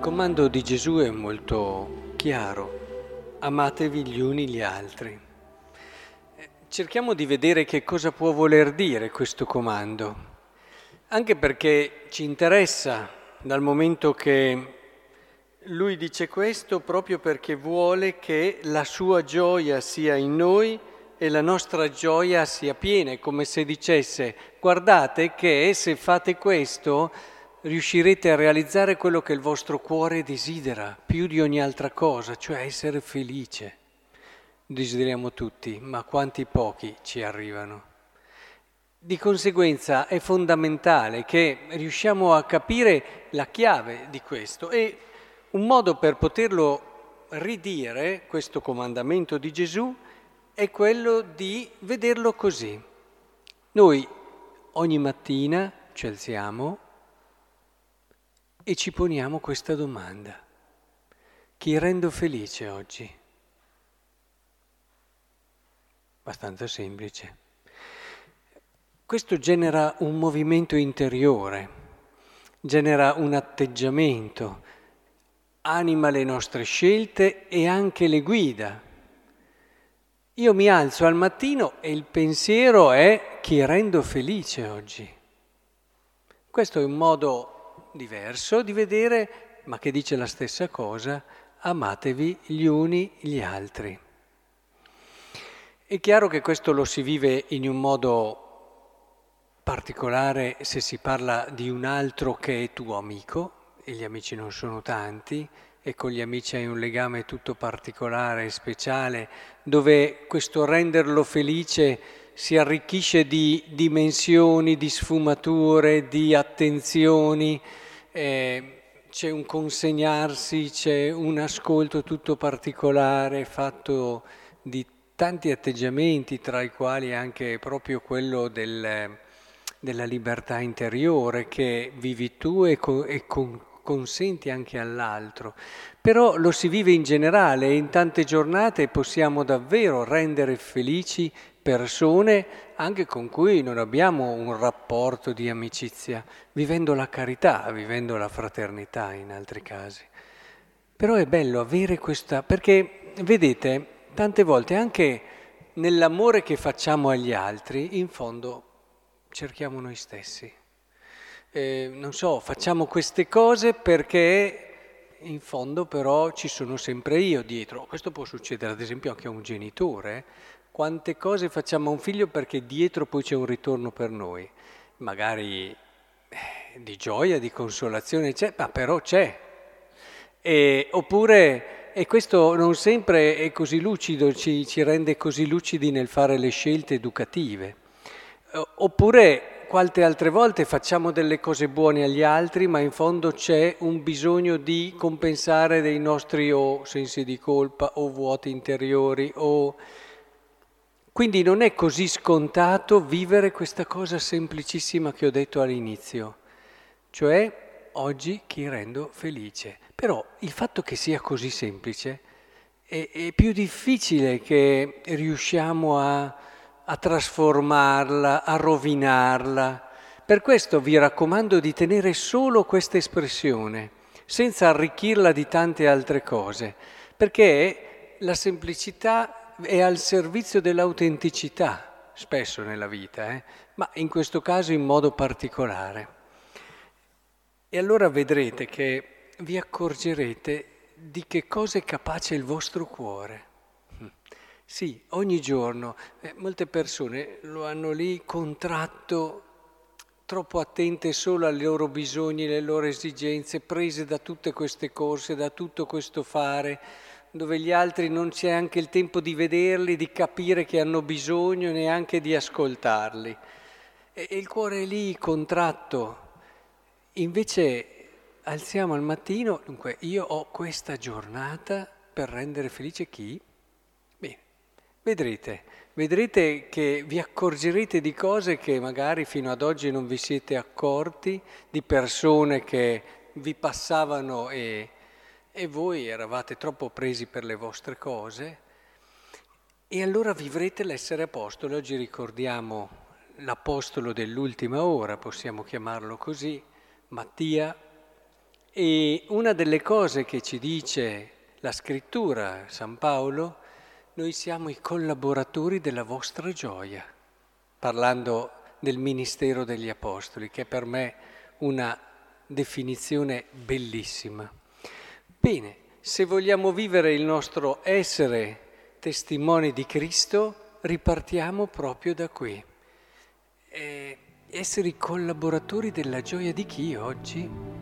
comando di Gesù è molto chiaro, amatevi gli uni gli altri. Cerchiamo di vedere che cosa può voler dire questo comando, anche perché ci interessa dal momento che lui dice questo proprio perché vuole che la sua gioia sia in noi e la nostra gioia sia piena, come se dicesse guardate che se fate questo riuscirete a realizzare quello che il vostro cuore desidera più di ogni altra cosa, cioè essere felice. Desideriamo tutti, ma quanti pochi ci arrivano. Di conseguenza è fondamentale che riusciamo a capire la chiave di questo e un modo per poterlo ridire, questo comandamento di Gesù, è quello di vederlo così. Noi ogni mattina ci alziamo, e ci poniamo questa domanda. Chi rendo felice oggi? Abbastanza semplice. Questo genera un movimento interiore, genera un atteggiamento, anima le nostre scelte e anche le guida. Io mi alzo al mattino e il pensiero è chi rendo felice oggi. Questo è un modo diverso di vedere, ma che dice la stessa cosa, amatevi gli uni gli altri. È chiaro che questo lo si vive in un modo particolare se si parla di un altro che è tuo amico, e gli amici non sono tanti, e con gli amici hai un legame tutto particolare e speciale, dove questo renderlo felice si arricchisce di dimensioni, di sfumature, di attenzioni, eh, c'è un consegnarsi, c'è un ascolto tutto particolare fatto di tanti atteggiamenti, tra i quali anche proprio quello del, della libertà interiore che vivi tu e, co- e con, consenti anche all'altro. Però lo si vive in generale e in tante giornate possiamo davvero rendere felici persone anche con cui non abbiamo un rapporto di amicizia, vivendo la carità, vivendo la fraternità in altri casi. Però è bello avere questa, perché vedete, tante volte anche nell'amore che facciamo agli altri, in fondo cerchiamo noi stessi. Eh, non so, facciamo queste cose perché in fondo però ci sono sempre io dietro. Questo può succedere ad esempio anche a un genitore. Quante cose facciamo a un figlio perché dietro poi c'è un ritorno per noi, magari eh, di gioia, di consolazione, c'è, ma però c'è. E, oppure, e questo non sempre è così lucido, ci, ci rende così lucidi nel fare le scelte educative. Oppure quante altre volte facciamo delle cose buone agli altri, ma in fondo c'è un bisogno di compensare dei nostri o sensi di colpa o vuoti interiori o... Quindi non è così scontato vivere questa cosa semplicissima che ho detto all'inizio, cioè oggi chi rendo felice. Però il fatto che sia così semplice è, è più difficile che riusciamo a a trasformarla, a rovinarla. Per questo vi raccomando di tenere solo questa espressione, senza arricchirla di tante altre cose, perché la semplicità è al servizio dell'autenticità, spesso nella vita, eh? ma in questo caso in modo particolare. E allora vedrete che vi accorgerete di che cosa è capace il vostro cuore. Sì, ogni giorno. Eh, molte persone lo hanno lì contratto troppo attente solo ai loro bisogni, alle loro esigenze, prese da tutte queste corse, da tutto questo fare, dove gli altri non c'è anche il tempo di vederli, di capire che hanno bisogno, neanche di ascoltarli. E, il cuore è lì contratto. Invece alziamo al mattino, dunque io ho questa giornata per rendere felice chi? Vedrete, vedrete che vi accorgerete di cose che magari fino ad oggi non vi siete accorti, di persone che vi passavano e, e voi eravate troppo presi per le vostre cose. E allora vivrete l'essere apostolo. Oggi ricordiamo l'apostolo dell'ultima ora, possiamo chiamarlo così, Mattia, E una delle cose che ci dice la scrittura, San Paolo, noi siamo i collaboratori della vostra gioia, parlando del ministero degli Apostoli, che è per me una definizione bellissima. Bene, se vogliamo vivere il nostro essere testimoni di Cristo, ripartiamo proprio da qui. E essere i collaboratori della gioia di chi oggi?